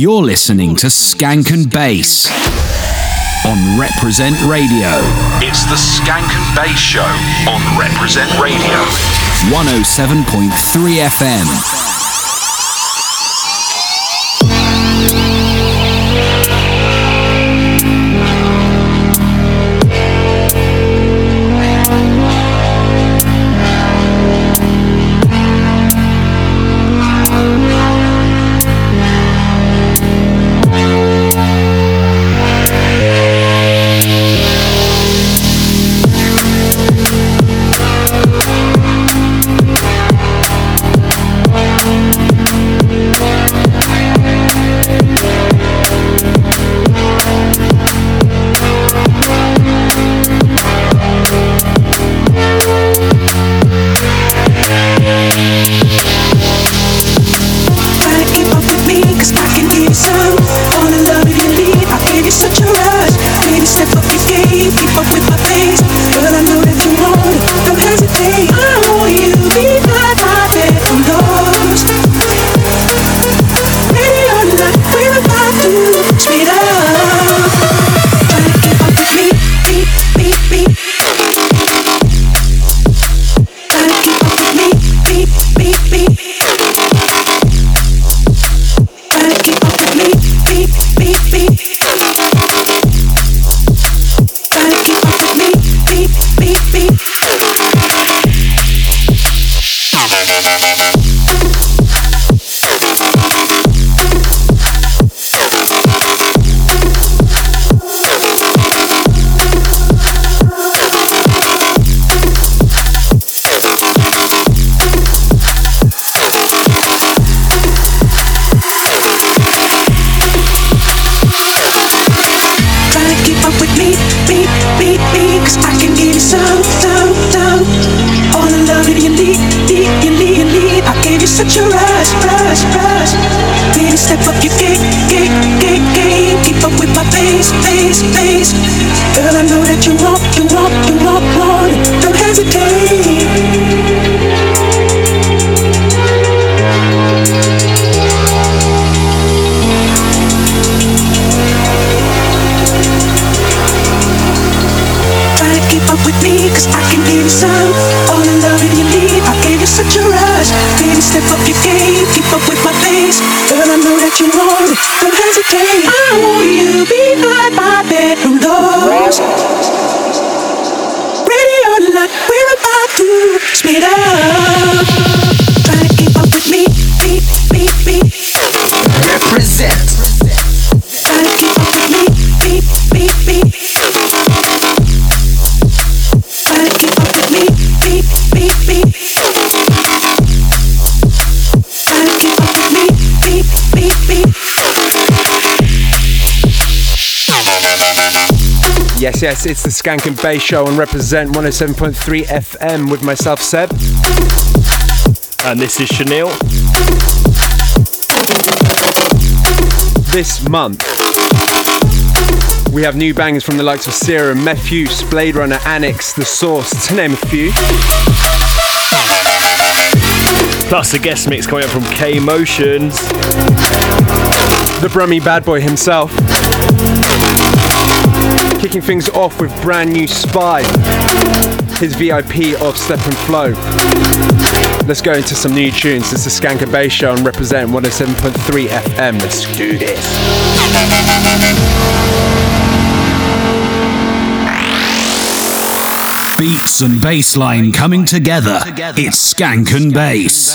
You're listening to Skank and Bass on Reprezent Radio. It's the Skank and Bass Show on Reprezent Radio. 107.3 FM. Yes, it's the Skank and Bass Show on Reprezent 107.3 FM with myself, Seb. And this is Shaneil. This month, we have new bangers from the likes of Serum, Mefjus, Blade Runner, Annix, The Sauce, to name a few. Plus a guest mix coming up from K Motionz. The Brummy bad boy himself. Kicking things off with brand new Spy, his VIP of Step and Flow. Let's go into some new tunes. This is Skank and Bass Show and Reprezent 107.3 FM. Let's do this. Beats and bassline coming together. It's Skank and Bass.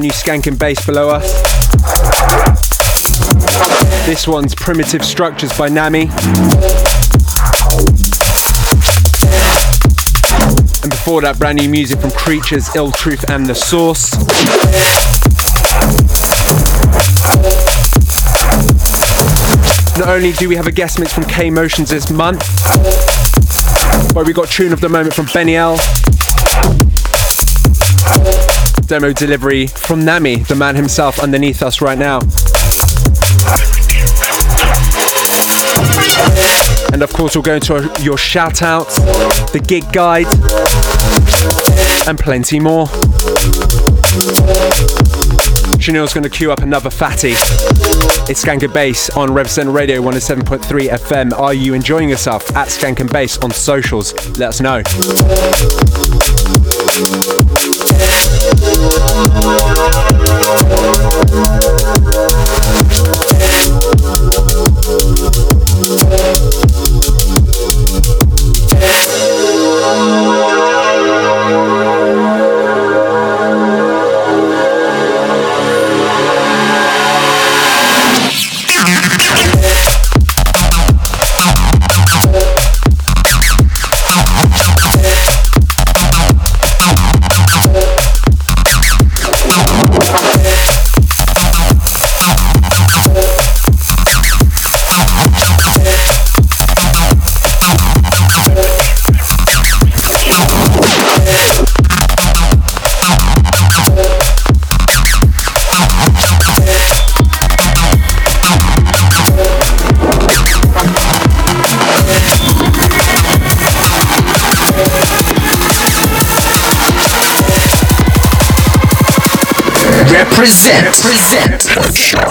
Brand new skank and bass below us. This one's Primitive Structures by Nami. And before that, brand new music from Creatures, Ill Truth, and The Sauce. Not only do we have a guest mix from K Motionz this month, but we got tune of the moment from Benny L. Demo delivery from Nami, the man himself underneath us right now. And of course, we'll go into your shout outs, the gig guide, and plenty more. Shaneil's going to queue up another fatty. It's Skank and Bass on Reprezent Radio 107.3 FM. Are you enjoying yourself at Skank and Bass on socials? Let us know. Reprezent. Present.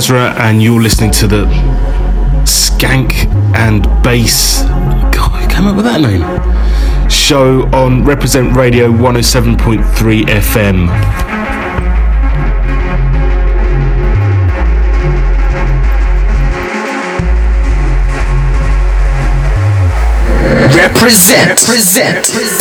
Kazra, and you're listening to the Skank and Bass. God, who came up with that name? Show on Reprezent Radio 107.3 FM. Reprezent, present, present.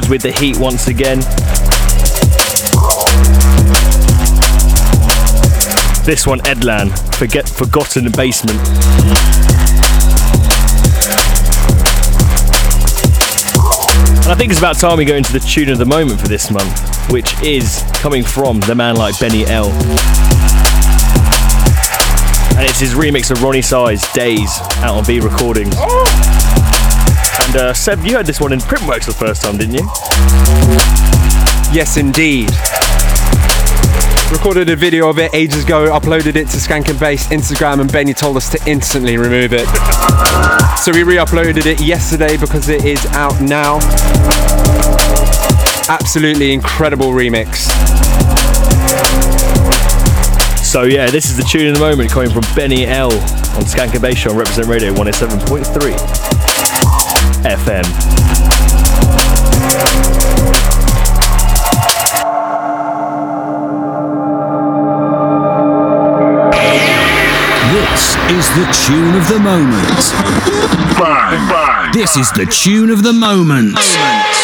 Records with the heat once again. This one, Edlan, Forget Forgotten Bassment. And I think it's about time we go into the tune of the moment for this month, which is coming from the man like Benny L. And it's his remix of Roni Size, Dayz, out on V Recordings. And uh, Seb, you heard this one in Printworks the first time, didn't you? Yes, indeed. Recorded a video of it ages ago, uploaded it to Skank and Bass Instagram, and Benny told us to instantly remove it. So we re uploaded it yesterday because it is out now. Absolutely incredible remix. So yeah, this is the tune of the moment coming from Benny L on Skank and Bass Show on Reprezent Radio 107.3 FM. This is the tune of the moment. Bang, bang. This is the tune of the moment. Yeah.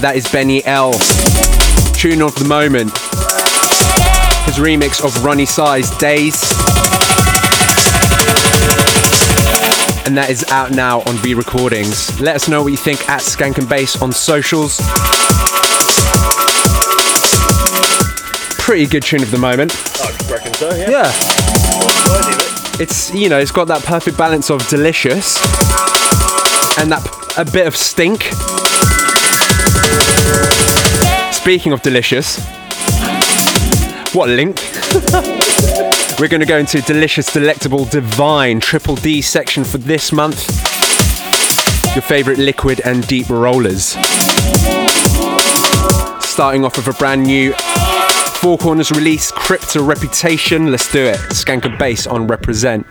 That is Benny L. Tune of the moment. His remix of Roni Size Dayz. And that is out now on V Recordings. Let us know what you think at Skank and Bass on socials. Pretty good tune of the moment. I reckon so, yeah. Yeah. It. It's you know, it's got that perfect balance of delicious and that a bit of stink. Speaking of delicious, what link? We're going to go into delicious, delectable, divine triple D section for this month. Your favorite liquid and deep rollers. Starting off with a brand new Four Corners release, Krypta Reputationn. Let's do it. Skank and Bass on Reprezent.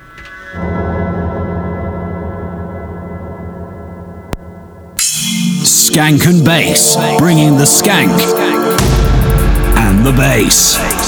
Skank and Bass, bringing the skank and the bass.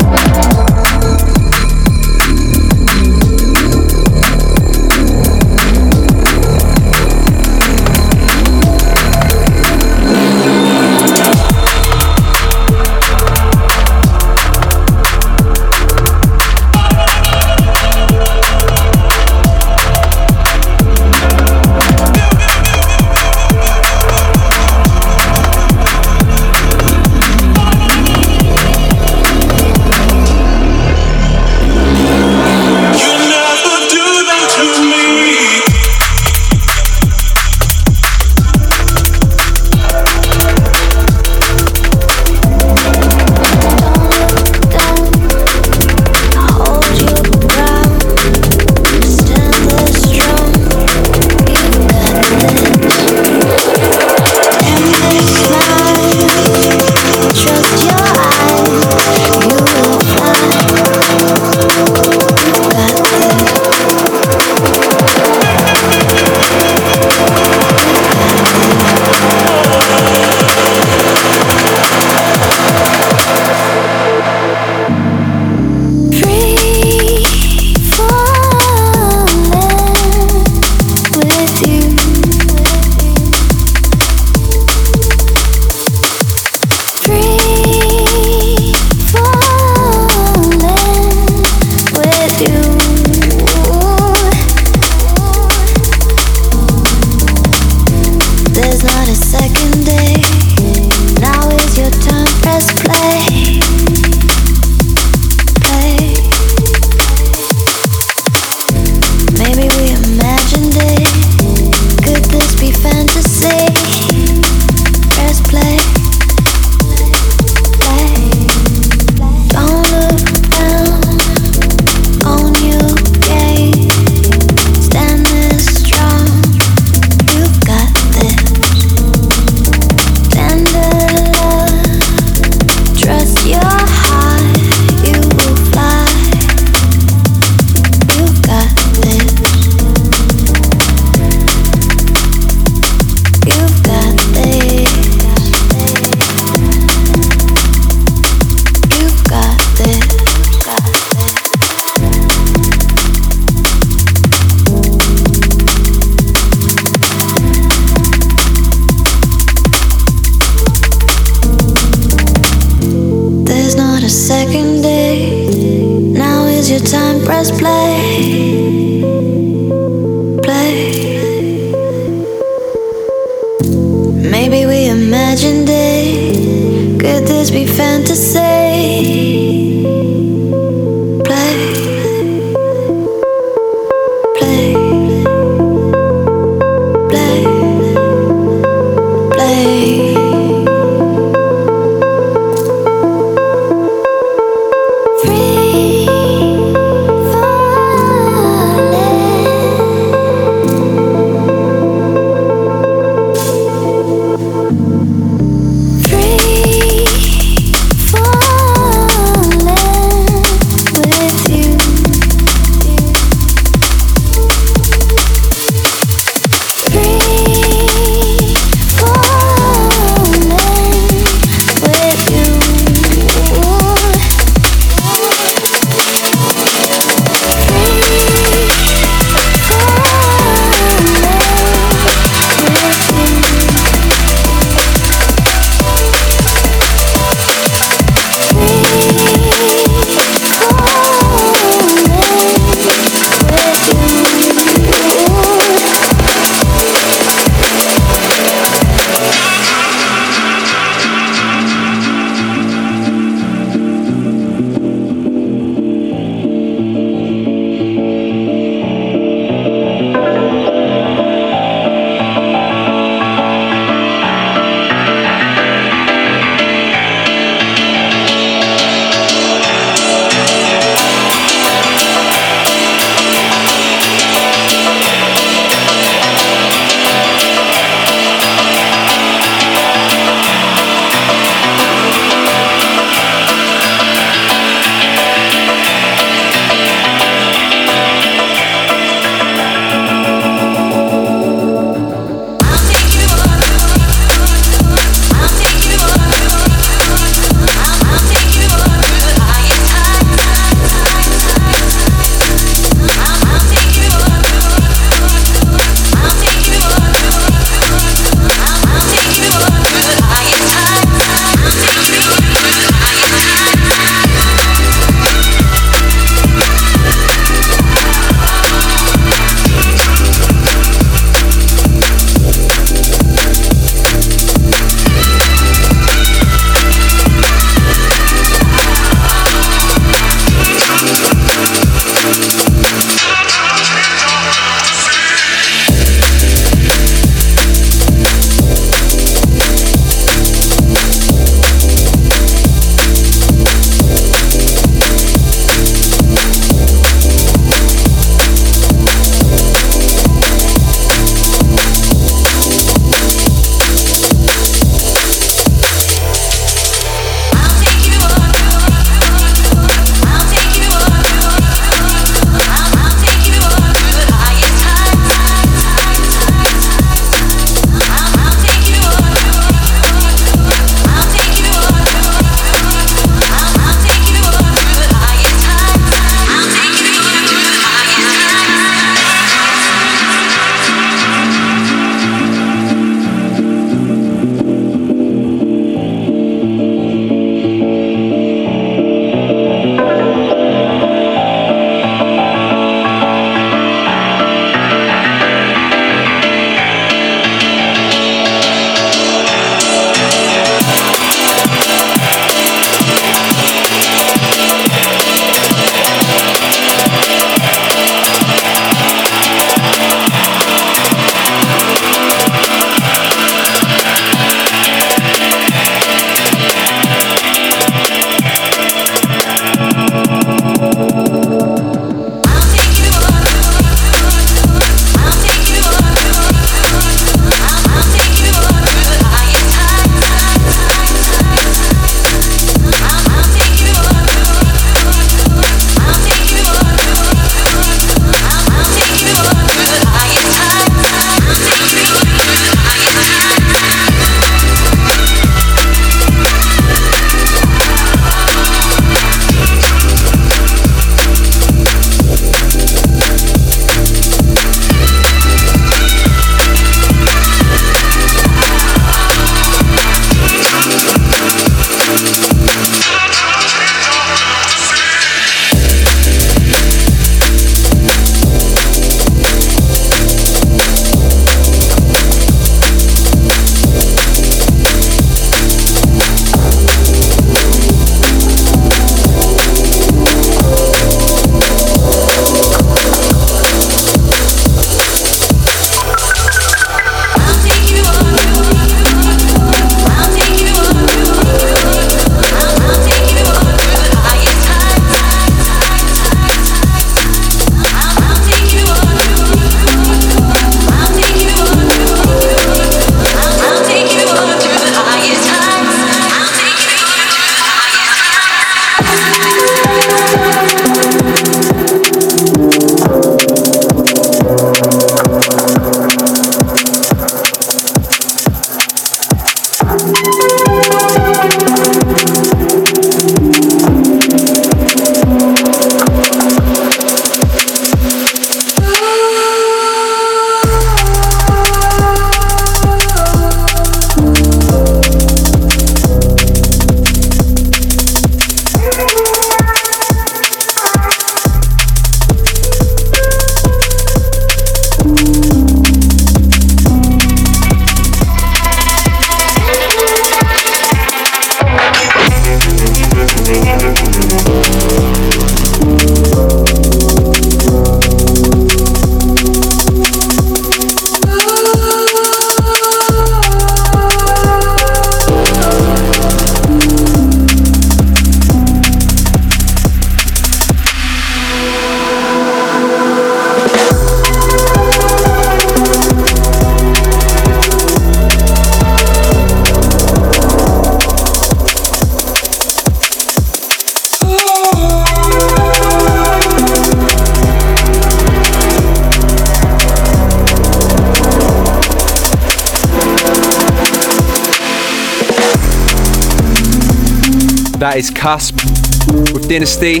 Dynasty.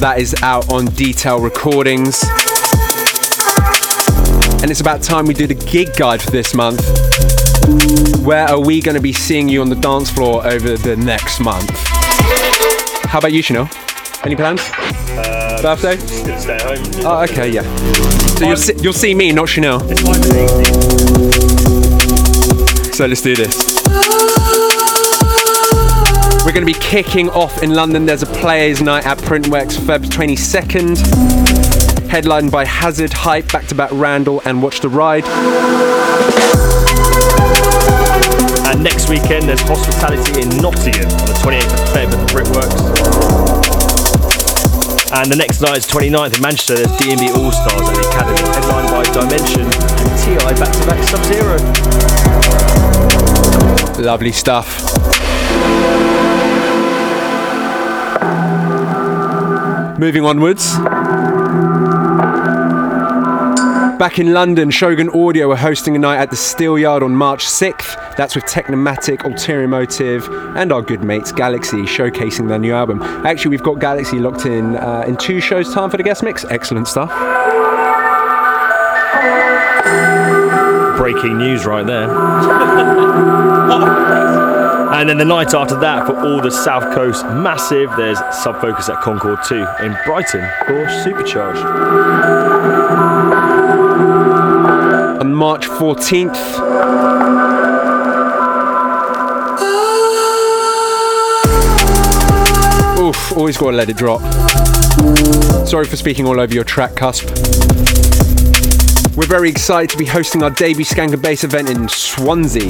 That is out on Detail Recordings. And it's about time we do the gig guide for this month. Where are we going to be seeing you on the dance floor over the next month? How about you, Shaneil? Any plans? Uh, Birthday? Just stay at home. Oh, okay, yeah. So you'll see, you'll see me, not Shaneil. So let's do this. We're going to be kicking off in London. There's a Playaz Night at Printworks Feb 22nd. Headlined by Hazard, Hype, Back to Back Randall, and Watch the Ride. And next weekend there's hospitality in Nottingham on the 28th of Feb at the Brickworks. And the next night is 29th in Manchester. There's D&B All Stars at the Academy, headlined by Dimension and Ti back to back Sub Zero. Lovely stuff. Moving onwards. Back in London, Shogun Audio are hosting a night at the Steel Yard on March 6th. That's with Technomatic, Ulterior Motive, and our good mates Galacy showcasing their new album. Actually, we've got Galacy locked in uh, in two shows' time for the guest mix. Excellent stuff. Breaking news right there. and then the night after that, for all the South Coast massive, there's Sub Focus at Concord 2 in Brighton for Supercharged. On March 14th, Oof, always gotta let it drop. Sorry for speaking all over your track, Kusp. We're very excited to be hosting our debut Skank and Bass event in Swansea.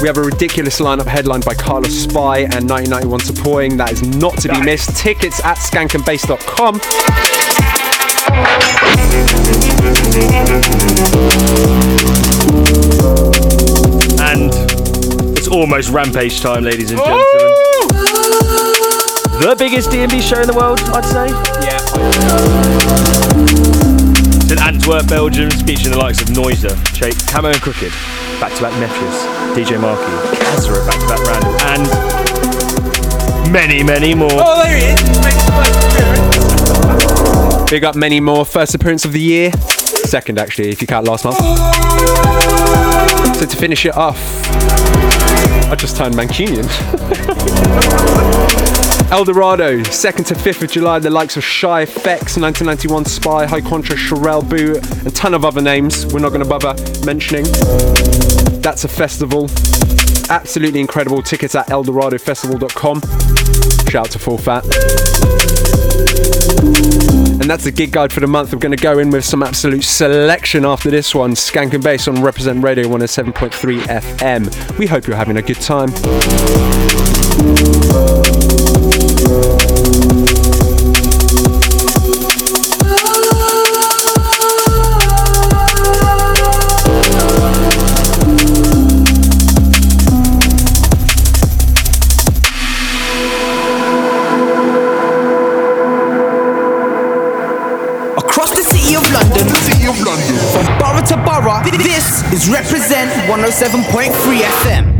We have a ridiculous lineup headlined by Carlos Spy and 1991 Supporting. That is not to be missed. Tickets at skankandbass.com. And it's almost rampage time, ladies and gentlemen. The biggest D&B show in the world, I'd say. Yeah. It's in Antwerp, Belgium, featuring the likes of Noisia, Shape, Camo and Krooked, back to back Mefjus, DJ Marky, Kasra, back to back Randall, and many, many more. Oh, there he is. Big up many more. First appearance of the year. Second, actually, if you count last month. So to finish it off, I just turned Mancunian. Eldorado, 2nd to 5th of July, the likes of Shy FX, 1991 Spy, High Contra, Sherelle Boo, and a ton of other names we're not going to bother mentioning. That's a festival. Absolutely incredible. Tickets at eldoradofestival.com. Shout out to Full Fat. And that's the gig guide for the month. We're going to go in with some absolute selection after this one. Skank and Bass on Reprezent Radio 107.3 FM. We hope you're having a good time. 107.3 FM.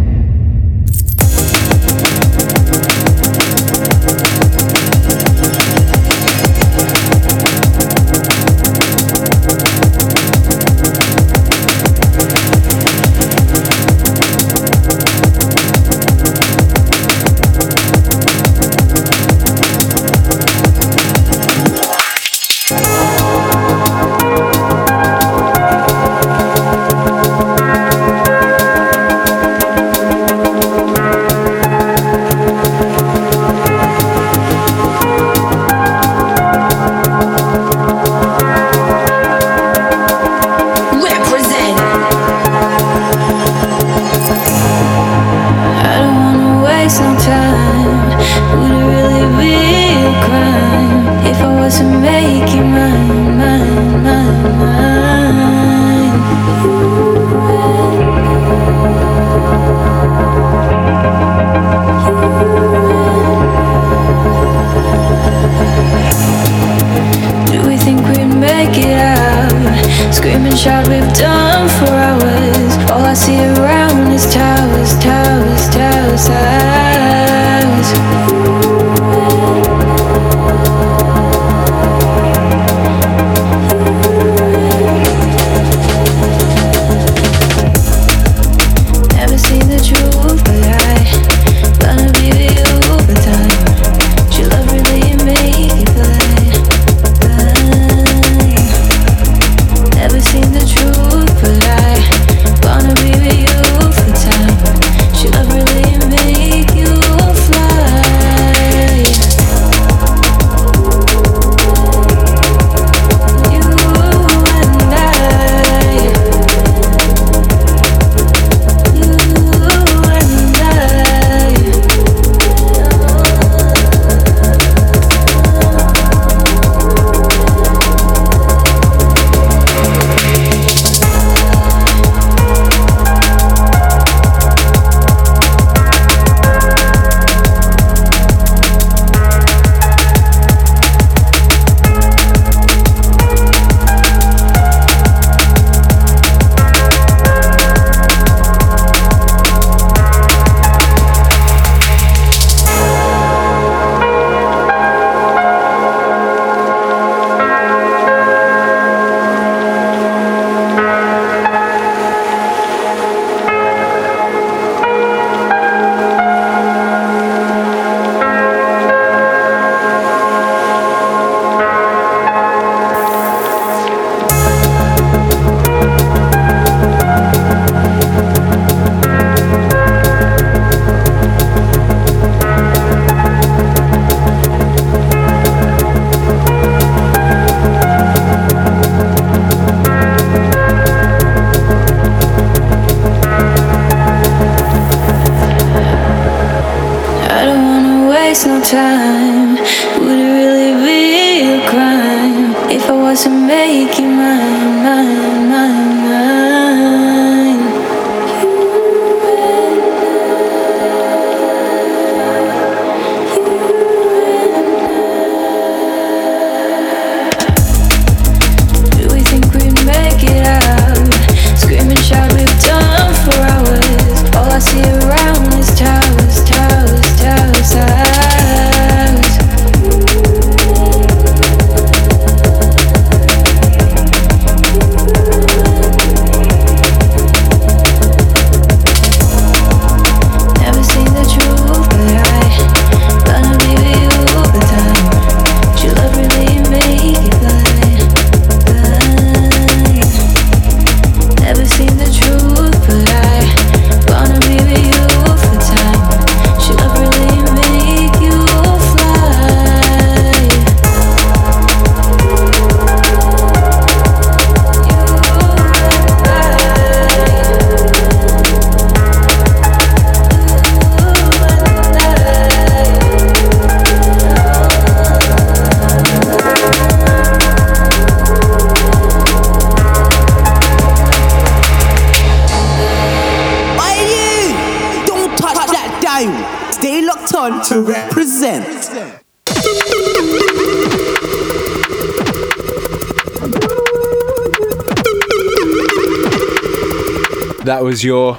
Your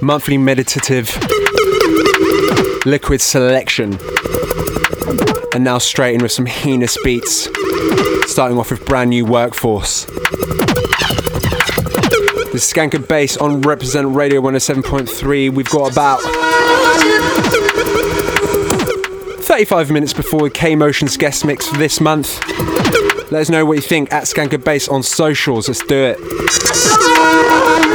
monthly meditative liquid selection. And now straight in with some heinous beats, starting off with brand new workforce. The Skank and Bass on Reprezent Radio 107.3. We've got about 35 minutes before K Motionz' guest mix for this month. Let us know what you think at Skank and Bass on socials. Let's do it.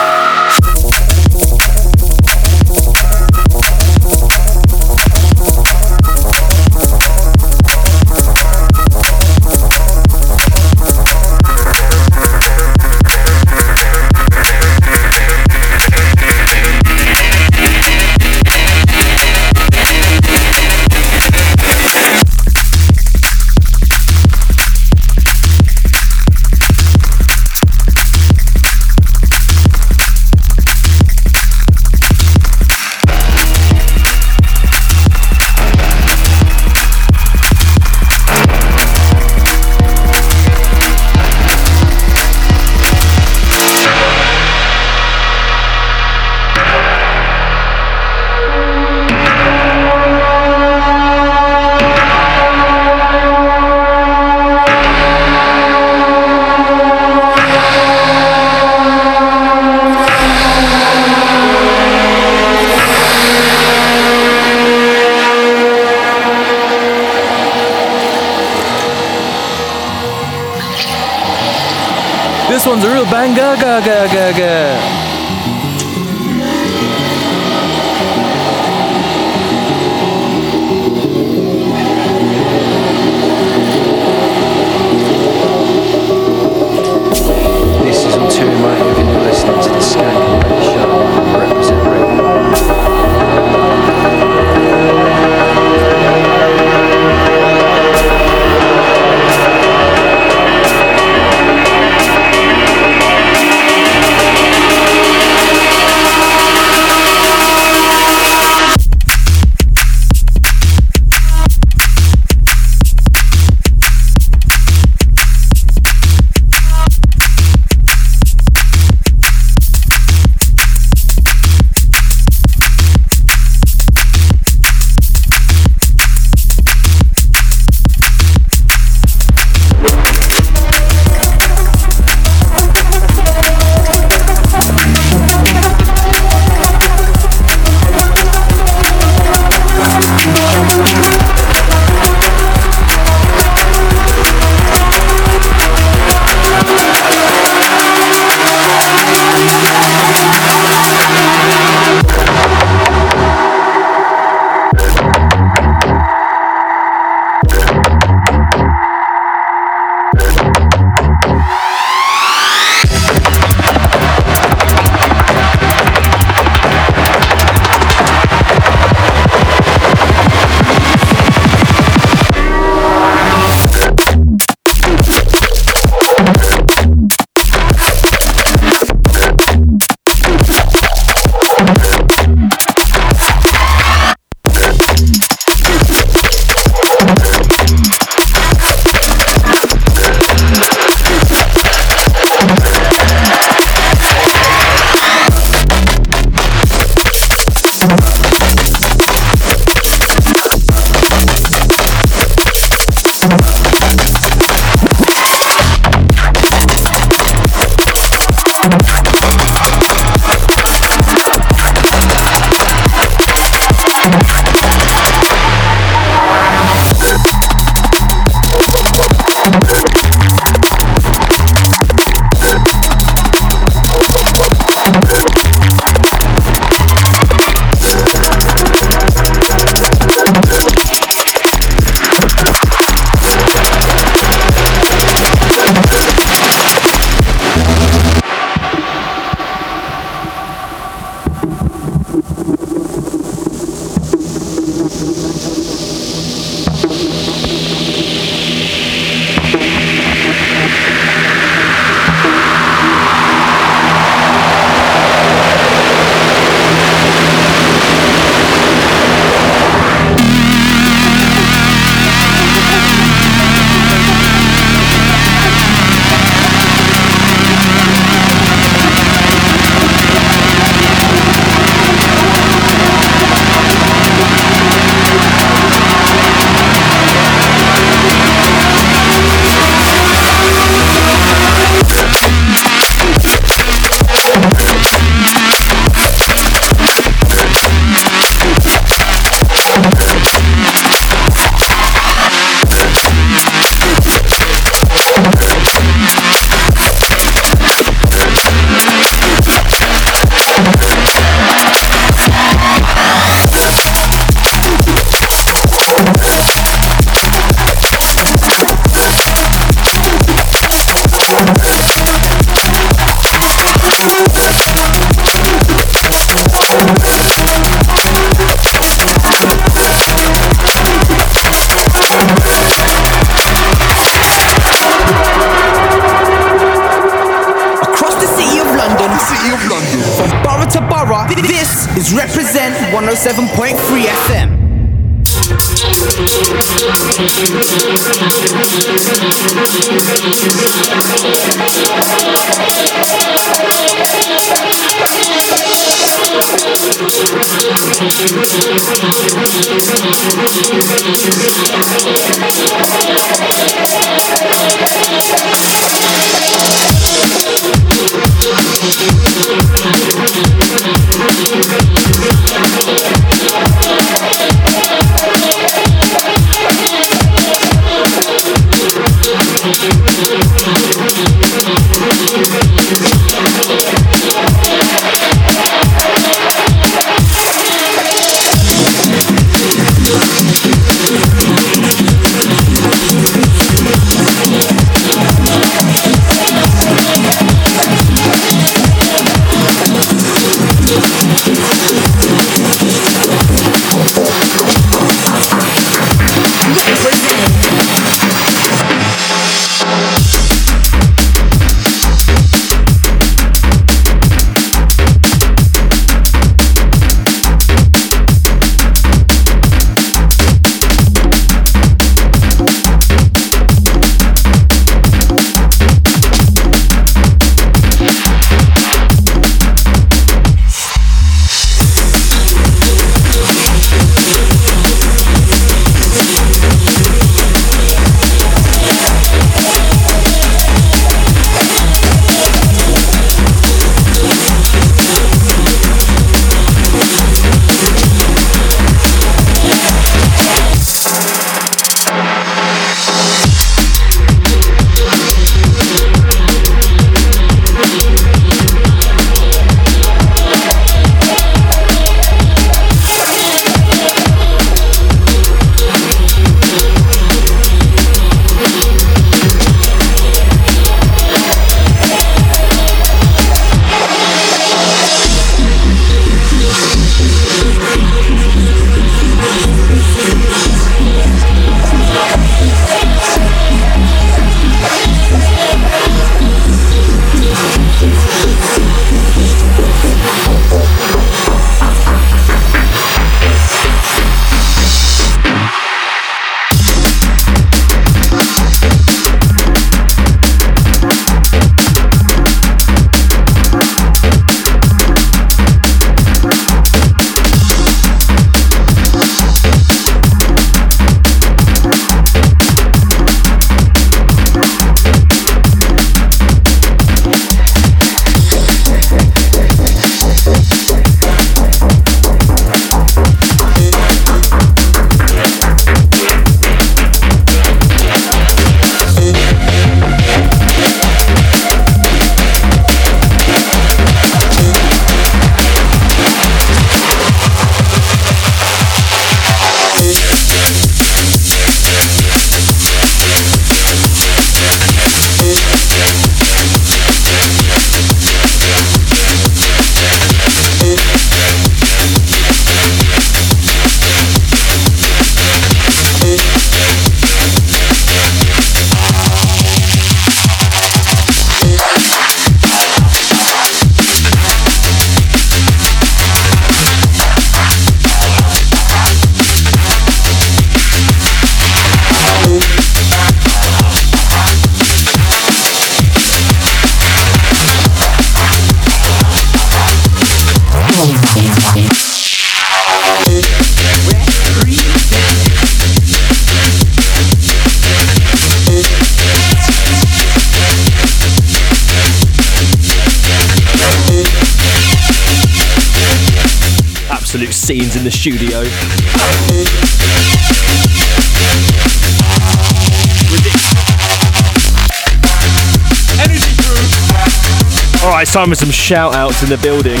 Shout outs in the building.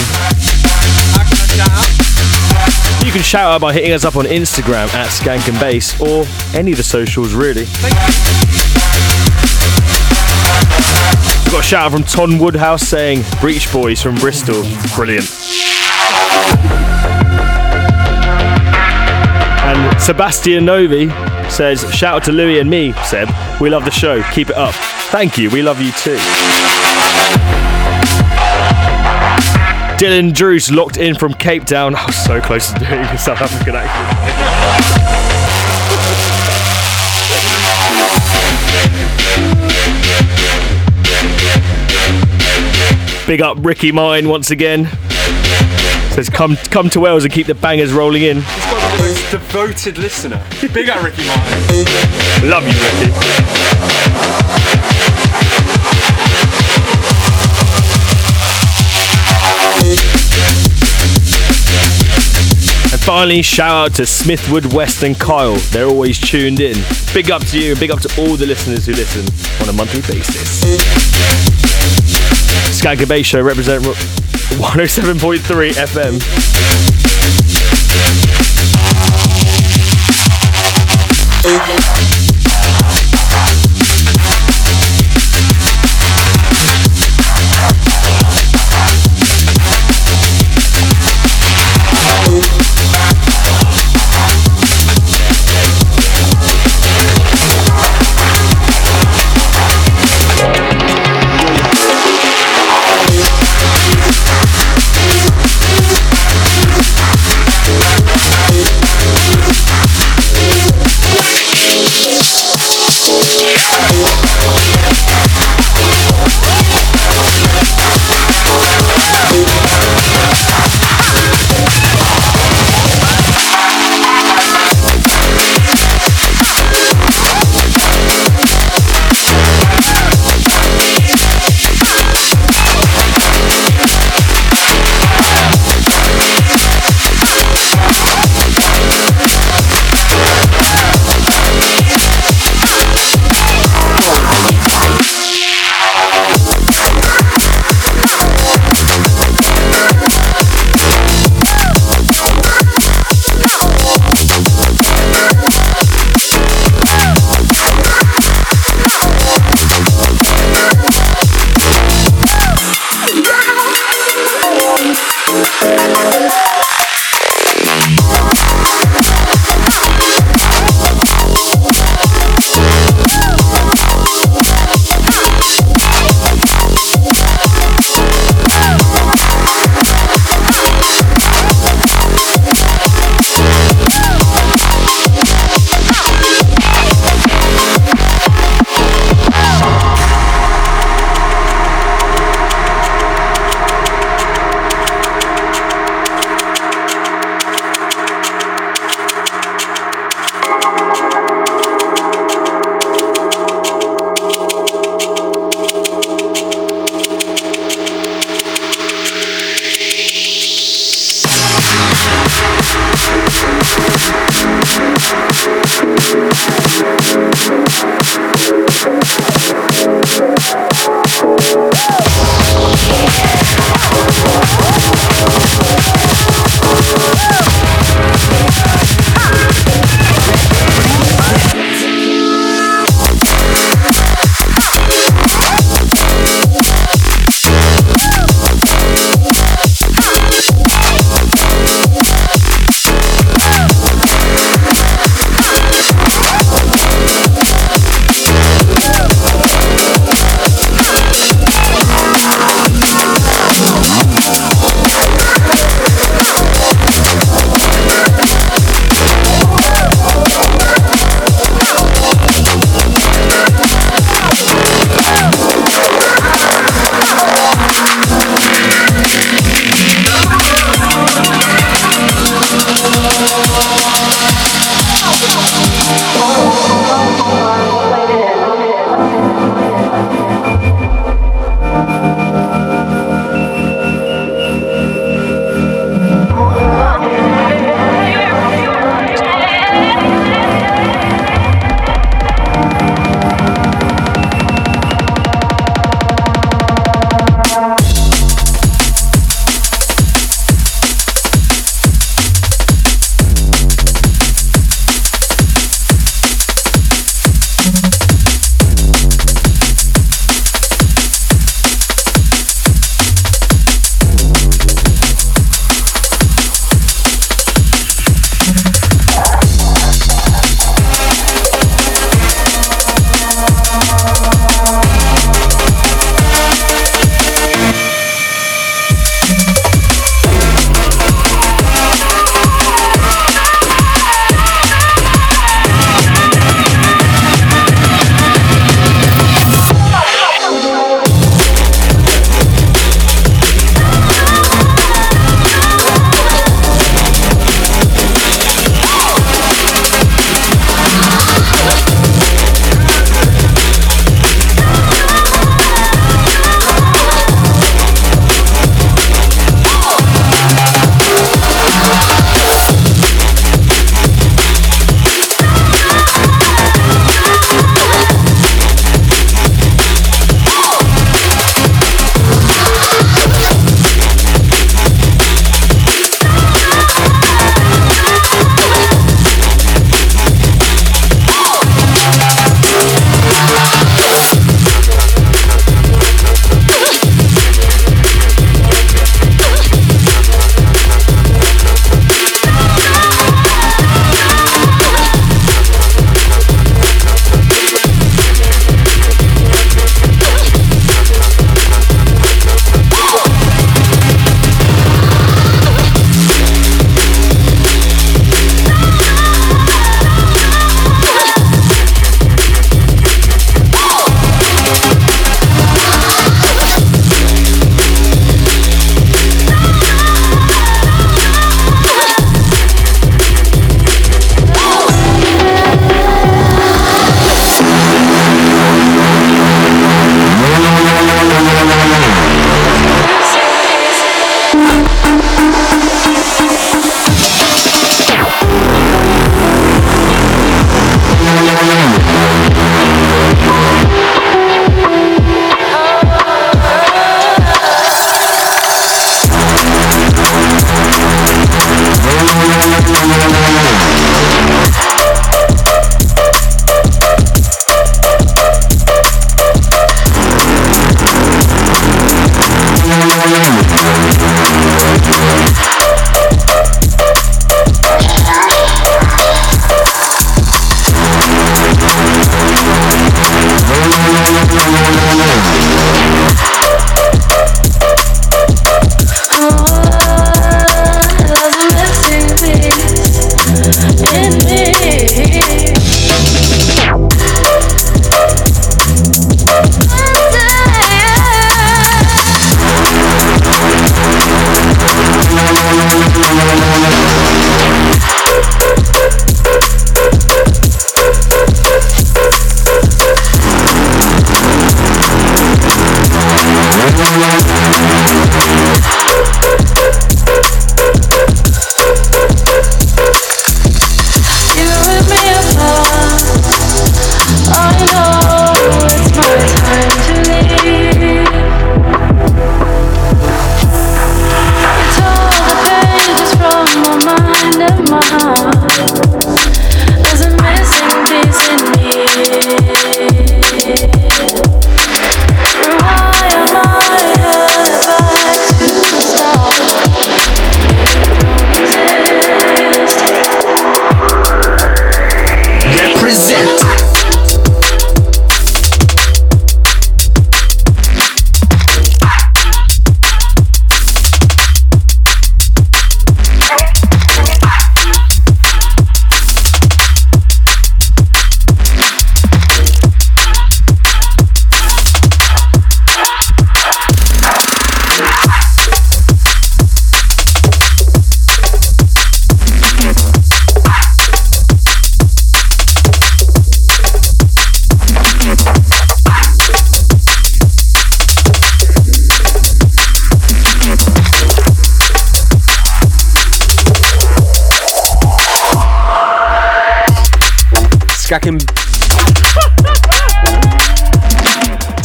You can shout out by hitting us up on Instagram at Skank and Bass or any of the socials, really. We've got a shout out from Ton Woodhouse saying, Breach Boys from Bristol. Brilliant. And Sebastian Novi says, shout out to Louis and me, Seb. We love the show. Keep it up. Thank you. We love you too. Dylan Drews locked in from Cape Town. I was so close to doing a South African accent. Big up Ricky Mine once again. Says come come to Wales and keep the bangers rolling in. He's got the most devoted listener. Big up Ricky Mine. Love you, Ricky. Finally, shout out to Smithwood West and Kyle. They're always tuned in. Big up to you, big up to all the listeners who listen on a monthly basis. Skank and Bass Show Reprezent 107.3 FM.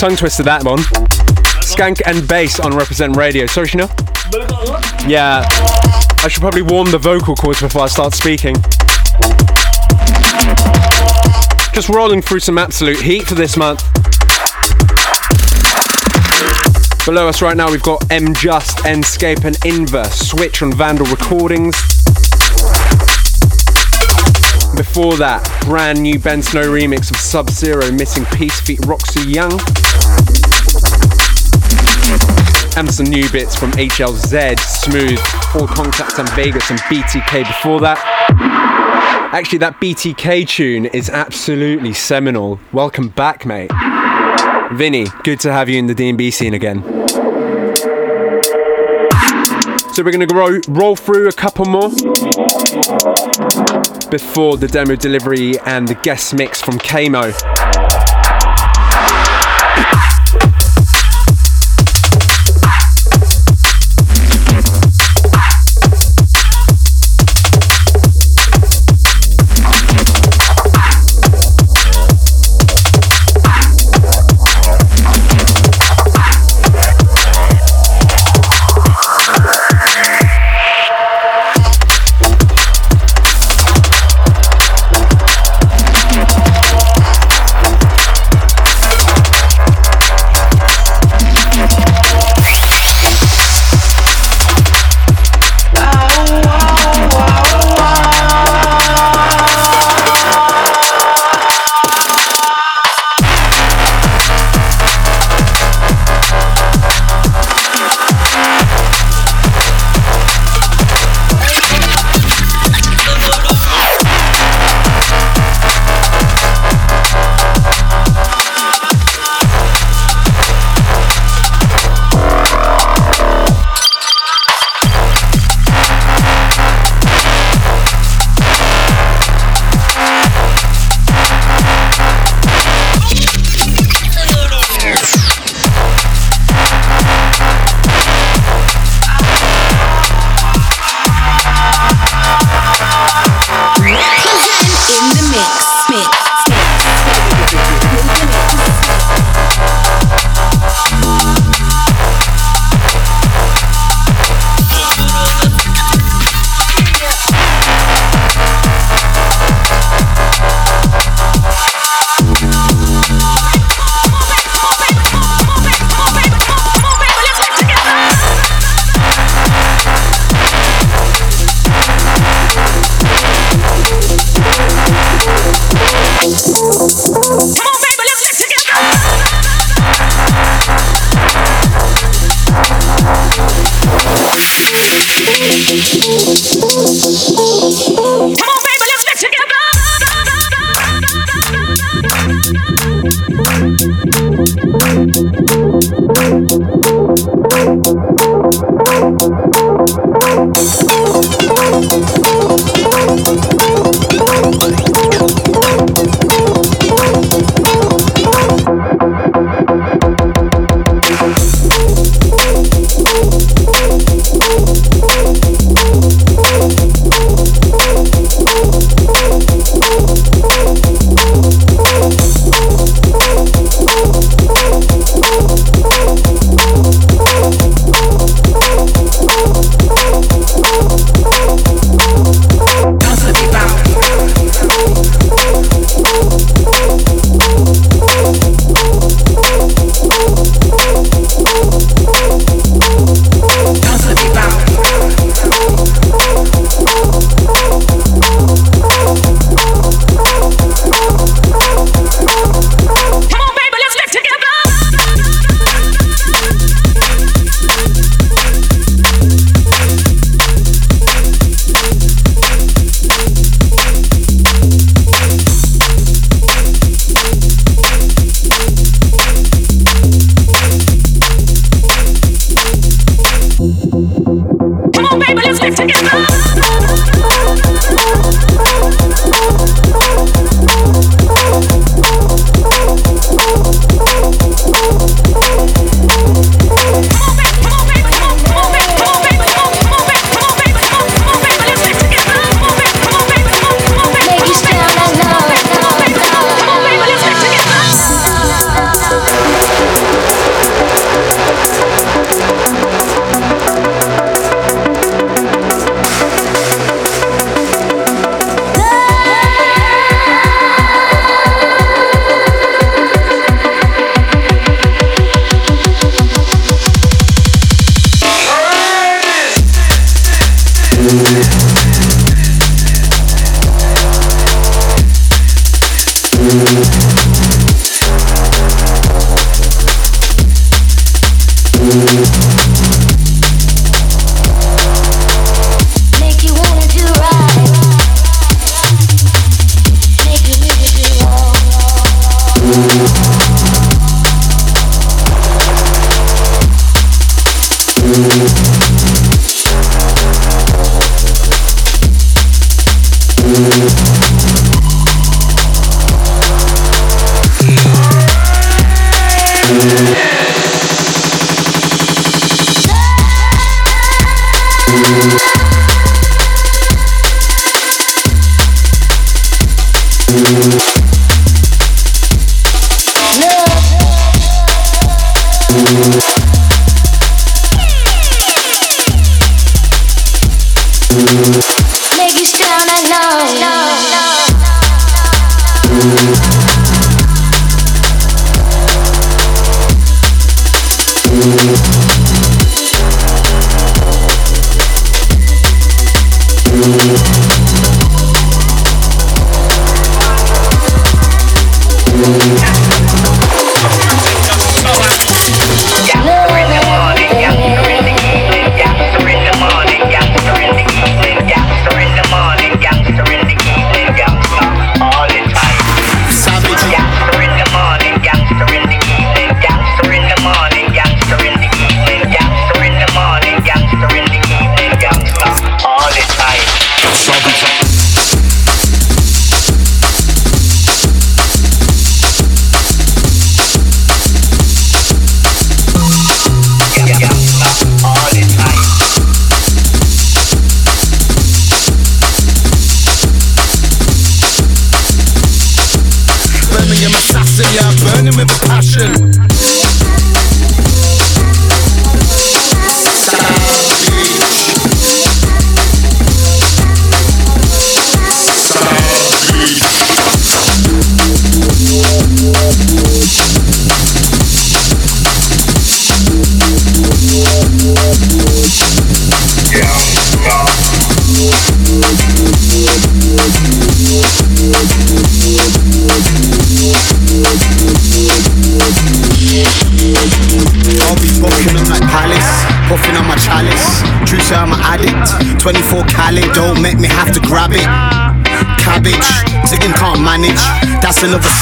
Tongue twister that one. Skank and bass on Reprezent Radio. Sorry. Yeah, I should probably warm the vocal cords before I start speaking. Just rolling through some absolute heat for this month. Below us right now, we've got M Just, nScape, and Inva. Switch on Vandal Recordings. Before that, brand new Ben Snow remix of Sub Zero Missing Piece feat Roxi Yung. And some new bits from HLZ, Smooth, Full Kontakt and Vegas and BTK before that. Actually, that BTK tune is absolutely seminal. Welcome back, mate. Vinny, good to have you in the D&B scene again. So we're gonna roll, roll through a couple more before the demo delivery and the guest mix from Kamo.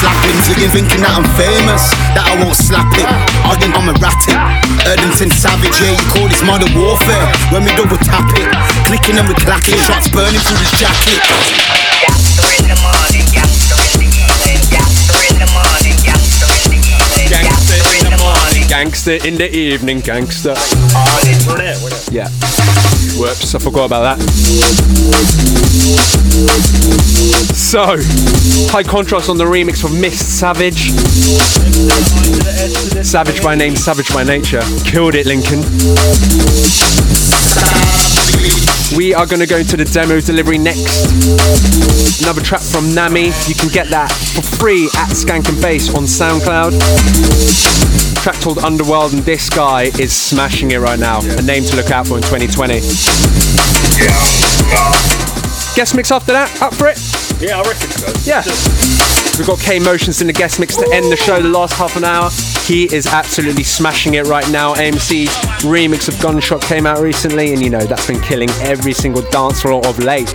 Slapping. Zigging thinking that I'm famous, that I won't slap it. I Arguing I'm erratic. Erdington savage, yeah, you call this modern warfare. When we double tap it, clicking and we clacking, shots burning through his jacket. Gangster in the evening, gangster. Yeah. Whoops, I forgot about that. So, high contrast on the remix for Miss Savage. Savage by name, Savage by nature. Killed it, Lincoln. We are going to go into the demo delivery next. Another track from Nami. You can get that for free at Skank and Bass on SoundCloud. Track called Underworld, and this guy is smashing it right now. A name to look out for in 2020. Guest mix after that, up for it? Yeah, I reckon so. Yeah. We've got K Motionz in the guest mix to end the show the last half an hour. He is absolutely smashing it right now. AMC's remix of Gunshot came out recently, and you know that's been killing every single dance floor of late.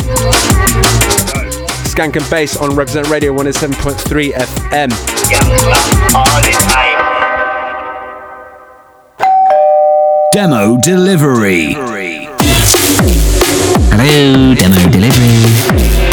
Skank and Bass on Reprezent Radio 107.3 FM. Demo delivery. Hello, demo delivery.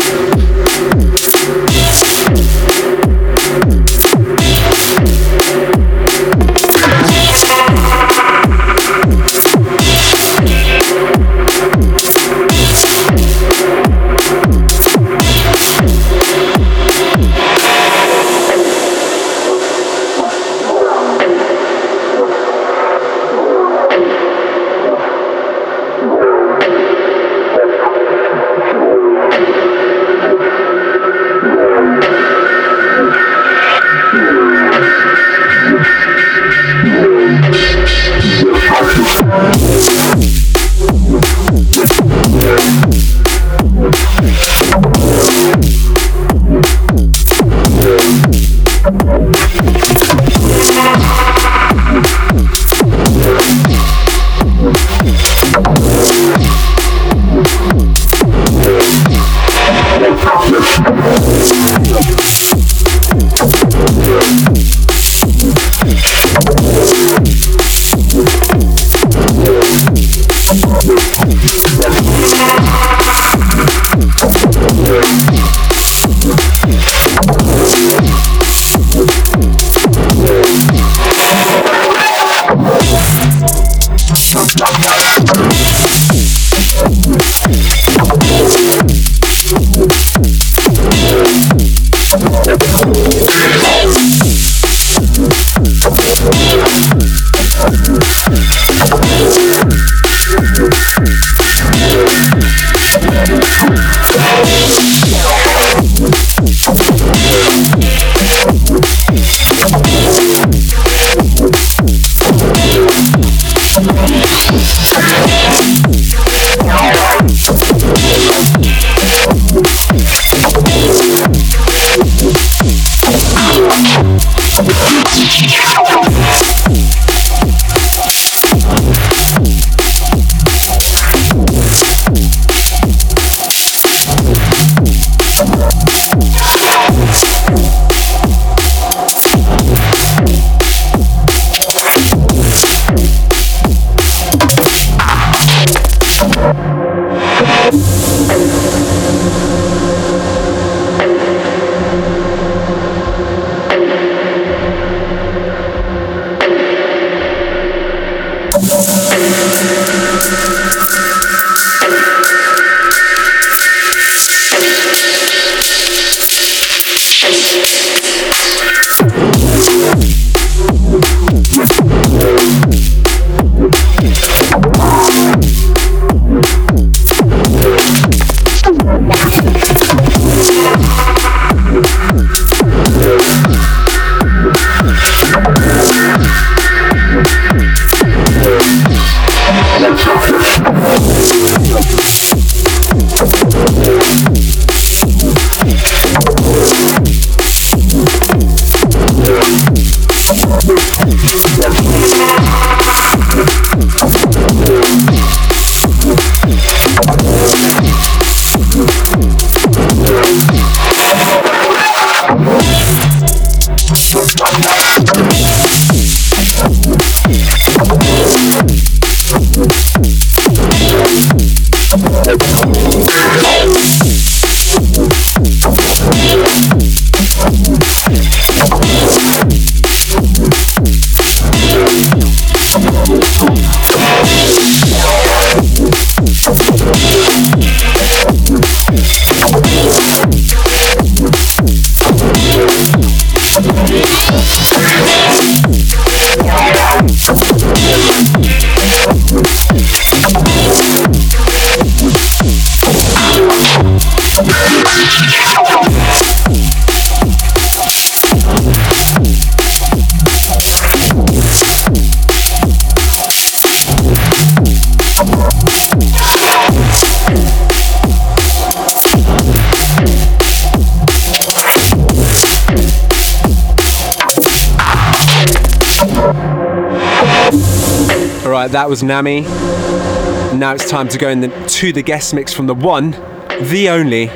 That was Nami. Now it's time to go in the, to the guest mix from the one, the only,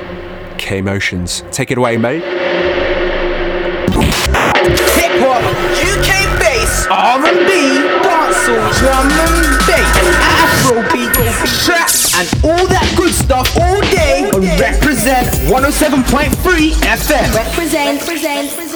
K Motionz. Take it away, mate. Hip hop, UK bass, R&B, dancehall, drum and bass, Afrobeat, trap, and all that good stuff all day on Reprezent 107.3 FM. Reprezent, present, present,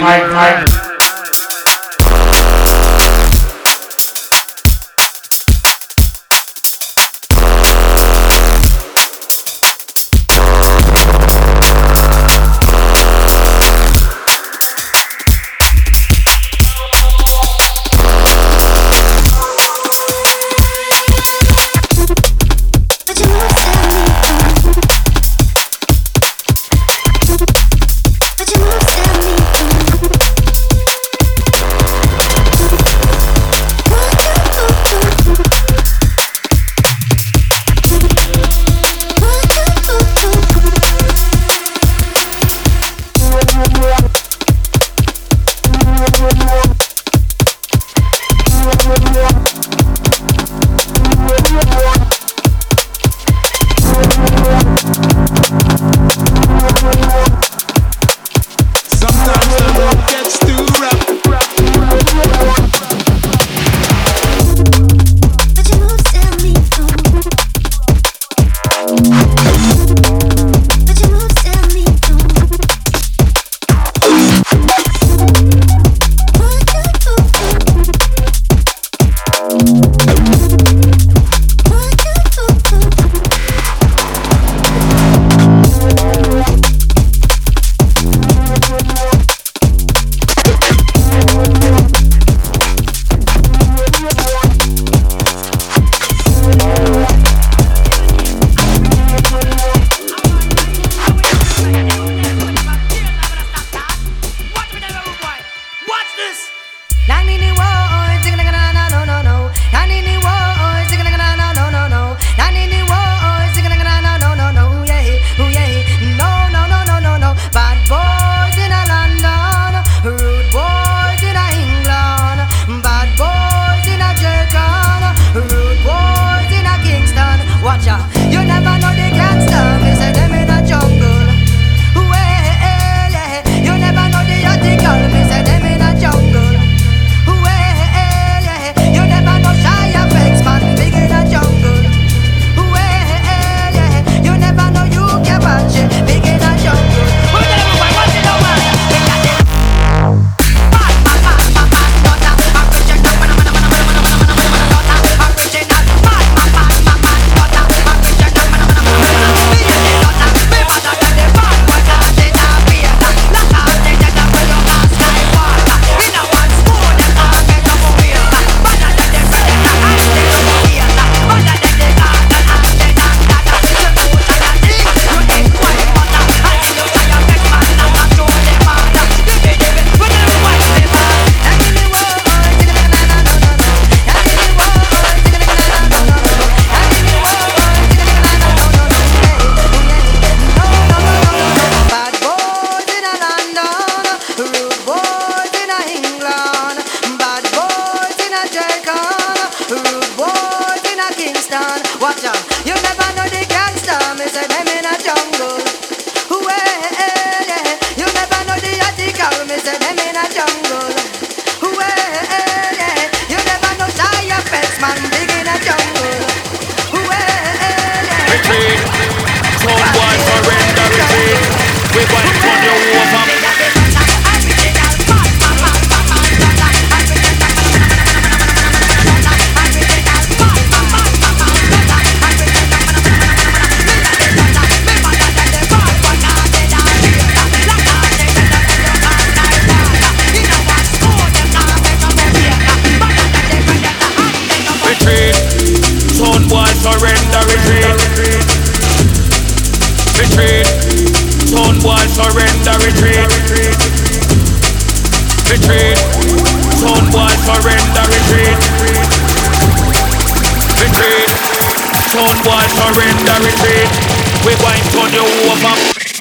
fight, fight, We're gonna your wall. boy surrender retreat. We going turn you over.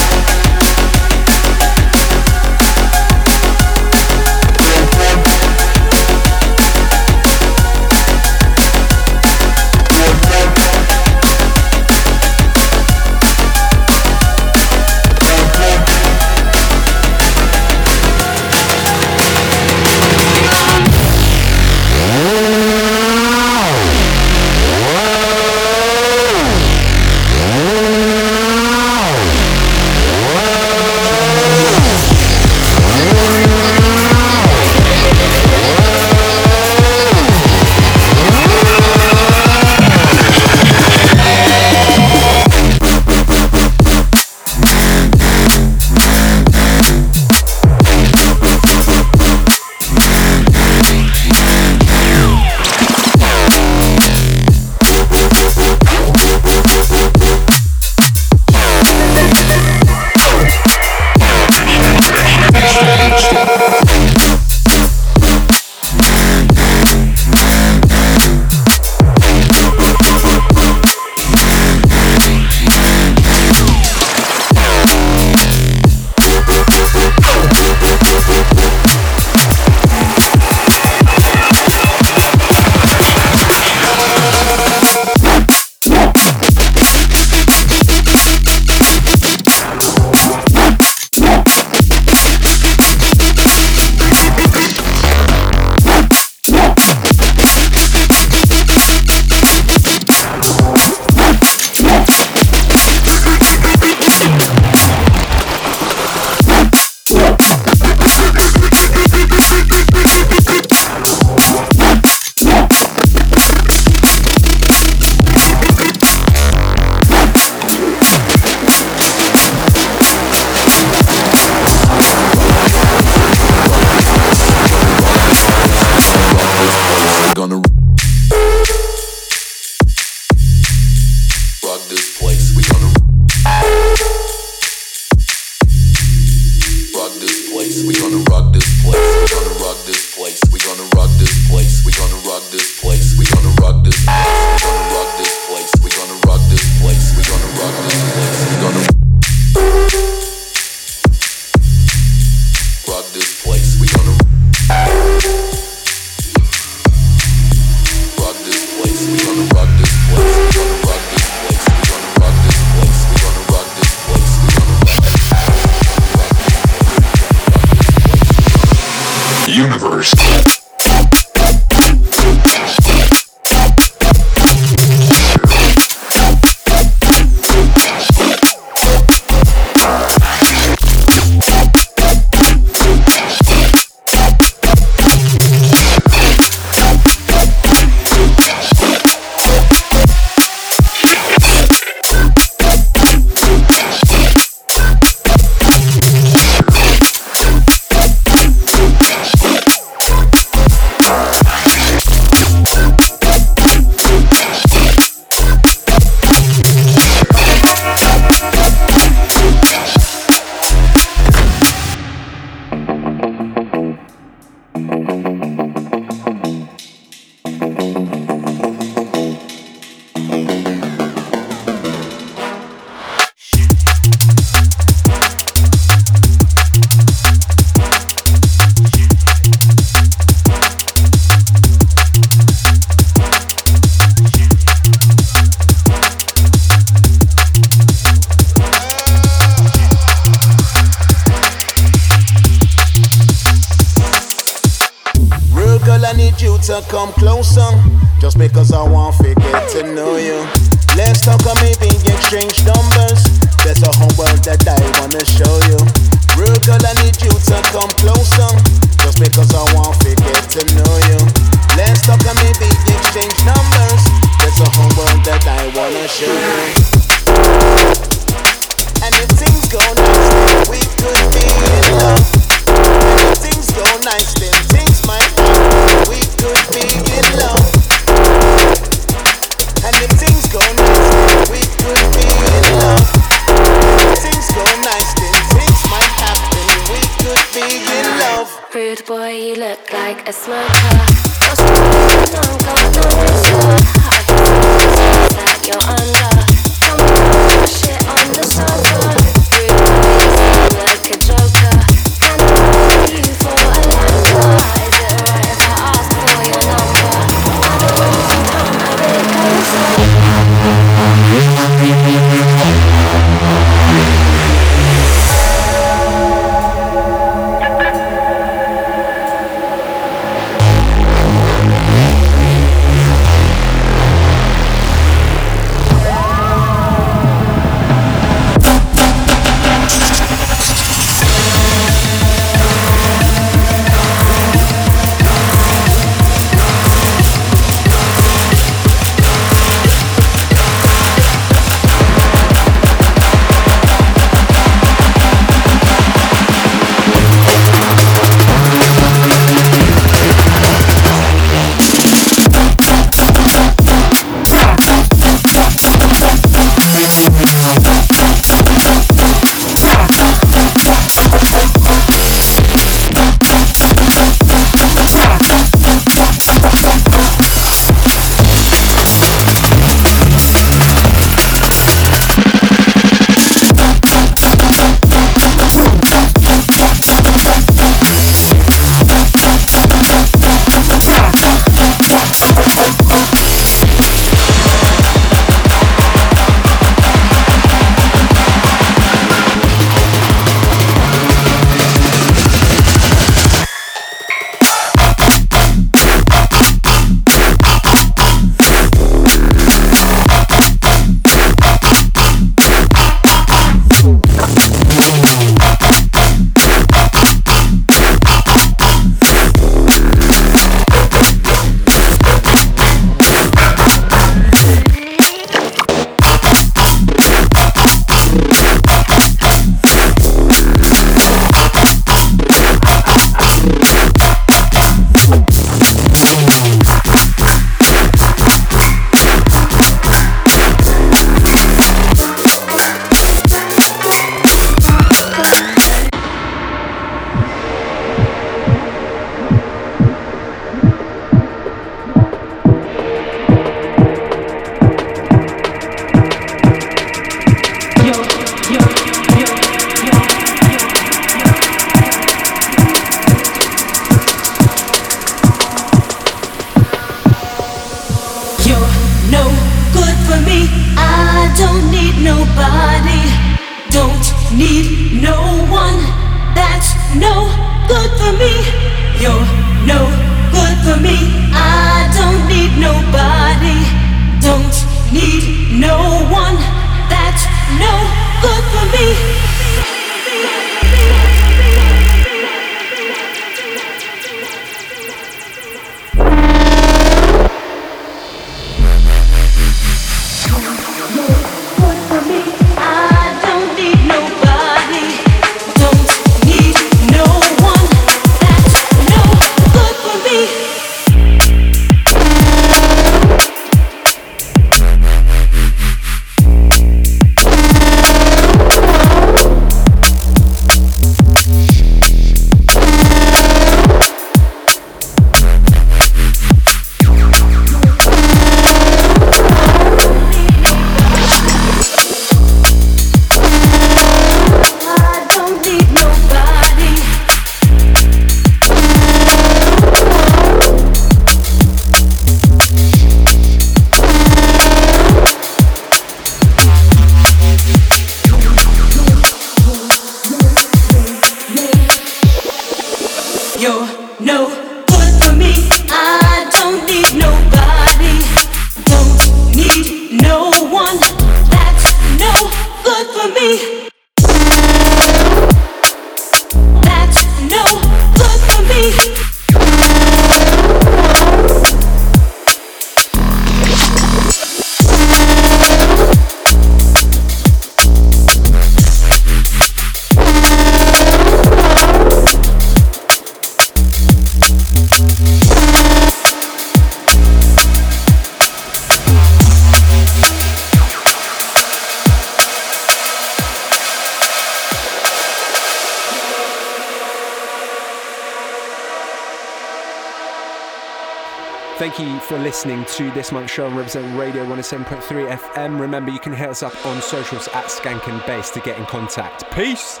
Show on Reprezent Radio 107.3 FM. Remember, you can hit us up on socials at Skankandbass to get in contact. Peace!